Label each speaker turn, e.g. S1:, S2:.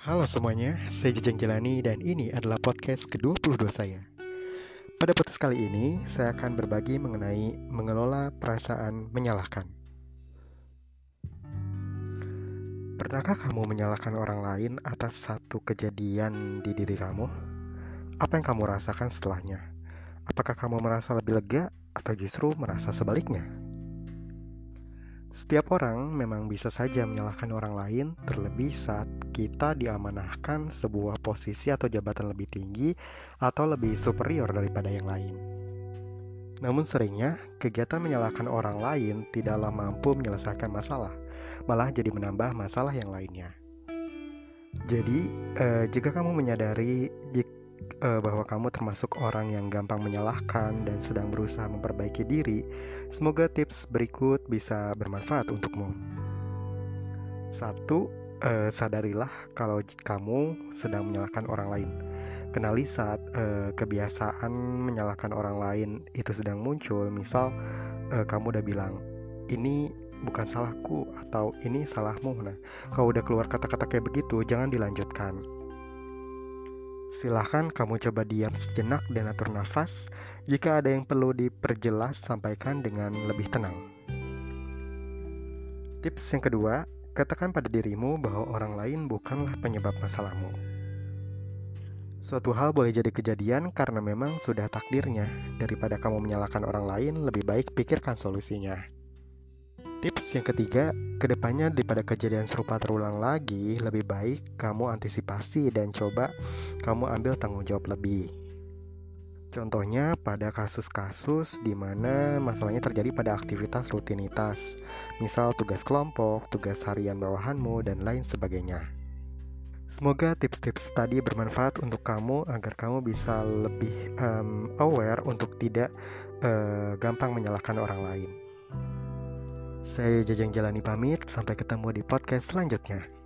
S1: Halo semuanya, saya Jejeng Jelani dan ini adalah podcast ke-22 saya. Pada podcast kali ini, saya akan berbagi mengenai mengelola perasaan menyalahkan. Pernahkah kamu menyalahkan orang lain atas satu kejadian di diri kamu? Apa yang kamu rasakan setelahnya? Apakah kamu merasa lebih lega atau justru merasa sebaliknya? Setiap orang memang bisa saja menyalahkan orang lain, terlebih saat kita diamanahkan sebuah posisi atau jabatan lebih tinggi atau lebih superior daripada yang lain. Namun seringnya, kegiatan menyalahkan orang lain tidaklah mampu menyelesaikan masalah, malah jadi menambah masalah yang lainnya. Jadi, eh, jika kamu menyadari jika uh, bahwa kamu termasuk orang yang gampang menyalahkan dan sedang berusaha memperbaiki diri, semoga tips berikut bisa bermanfaat untukmu. Satu, uh, sadarilah kalau kamu sedang menyalahkan orang lain. Kenali saat uh, kebiasaan menyalahkan orang lain itu sedang muncul. Misal, uh, kamu udah bilang, ini bukan salahku atau ini salahmu. Nah, kalau udah keluar kata-kata kayak begitu, jangan dilanjutkan Silahkan kamu coba diam sejenak dan atur nafas. Jika ada yang perlu diperjelas, sampaikan dengan lebih tenang. Tips yang kedua, katakan pada dirimu bahwa orang lain bukanlah penyebab masalahmu. Suatu hal boleh jadi kejadian karena memang sudah takdirnya. Daripada kamu menyalahkan orang lain, lebih baik pikirkan solusinya. Tips yang ketiga, ke depannya daripada kejadian serupa terulang lagi, lebih baik kamu antisipasi dan coba kamu ambil tanggung jawab lebih. Contohnya pada kasus-kasus di mana masalahnya terjadi pada aktivitas rutinitas, misal tugas kelompok, tugas harian bawahanmu, dan lain sebagainya. Semoga tips-tips tadi bermanfaat untuk kamu agar kamu bisa lebih um, aware untuk tidak uh, gampang menyalahkan orang lain. Saya Jajang Jalani pamit, sampai ketemu di podcast selanjutnya.